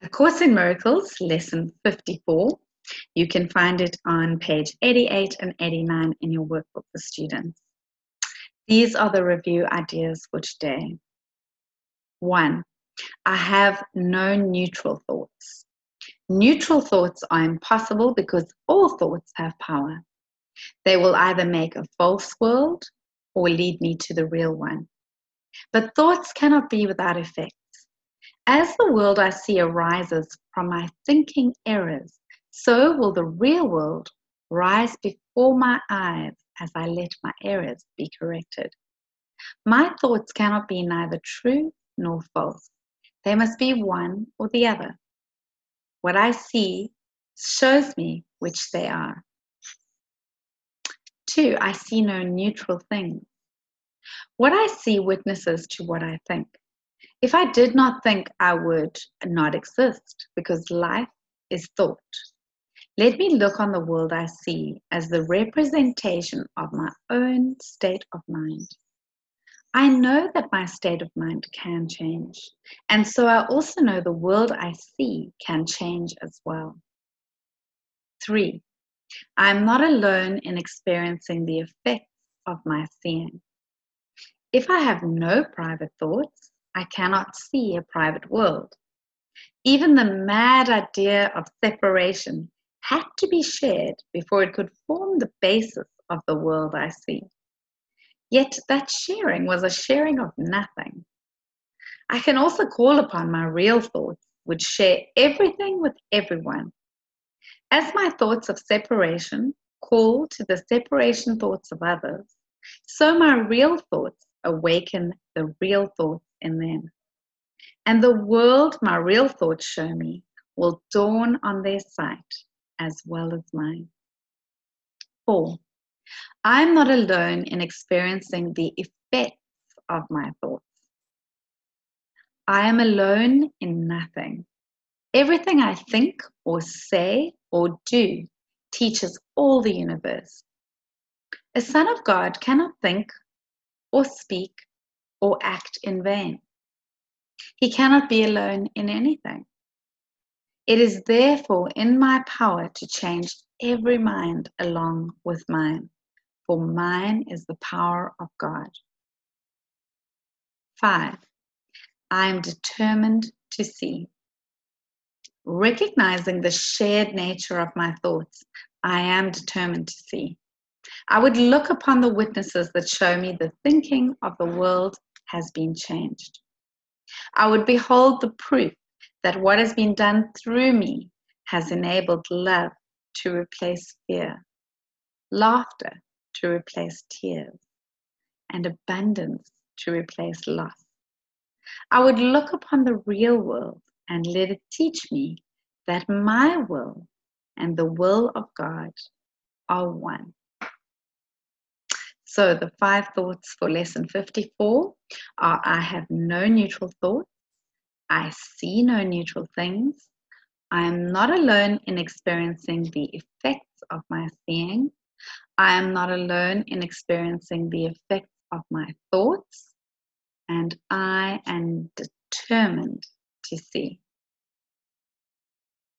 A Course in Miracles, lesson 54. You can find it on page 88 and 89 in your workbook for students. These are the review ideas for today. One, I have no neutral thoughts. Neutral thoughts are impossible because all thoughts have power. They will either make a false world or lead me to the real one. But thoughts cannot be without effect. As the world I see arises from my thinking errors, so will the real world rise before my eyes as I let my errors be corrected. My thoughts cannot be neither true nor false. They must be one or the other. What I see shows me which they are. Two, I see no neutral things. What I see witnesses to what I think. If I did not think, I would not exist because life is thought. Let me look on the world I see as the representation of my own state of mind. I know that my state of mind can change, and so I also know the world I see can change as well. Three, I am not alone in experiencing the effects of my seeing. If I have no private thoughts, I cannot see a private world. Even the mad idea of separation had to be shared before it could form the basis of the world I see. Yet that sharing was a sharing of nothing. I can also call upon my real thoughts, which share everything with everyone. As my thoughts of separation call to the separation thoughts of others, so my real thoughts awaken the real thoughts in them. And the world my real thoughts show me will dawn on their sight as well as mine. Four, I'm not alone in experiencing the effects of my thoughts. I am alone in nothing. Everything I think or say or do teaches all the universe. A son of God cannot think or speak or act in vain. He cannot be alone in anything. It is therefore in my power to change every mind along with mine, for mine is the power of God. Five, I am determined to see. Recognizing the shared nature of my thoughts, I am determined to see. I would look upon the witnesses that show me the thinking of the world has been changed. I would behold the proof that what has been done through me has enabled love to replace fear, laughter to replace tears, and abundance to replace loss. I would look upon the real world and let it teach me that my will and the will of God are one. So the five thoughts for lesson 54 are I have no neutral thoughts, I see no neutral things, I am not alone in experiencing the effects of my seeing, I am not alone in experiencing the effects of my thoughts, and I am determined to see.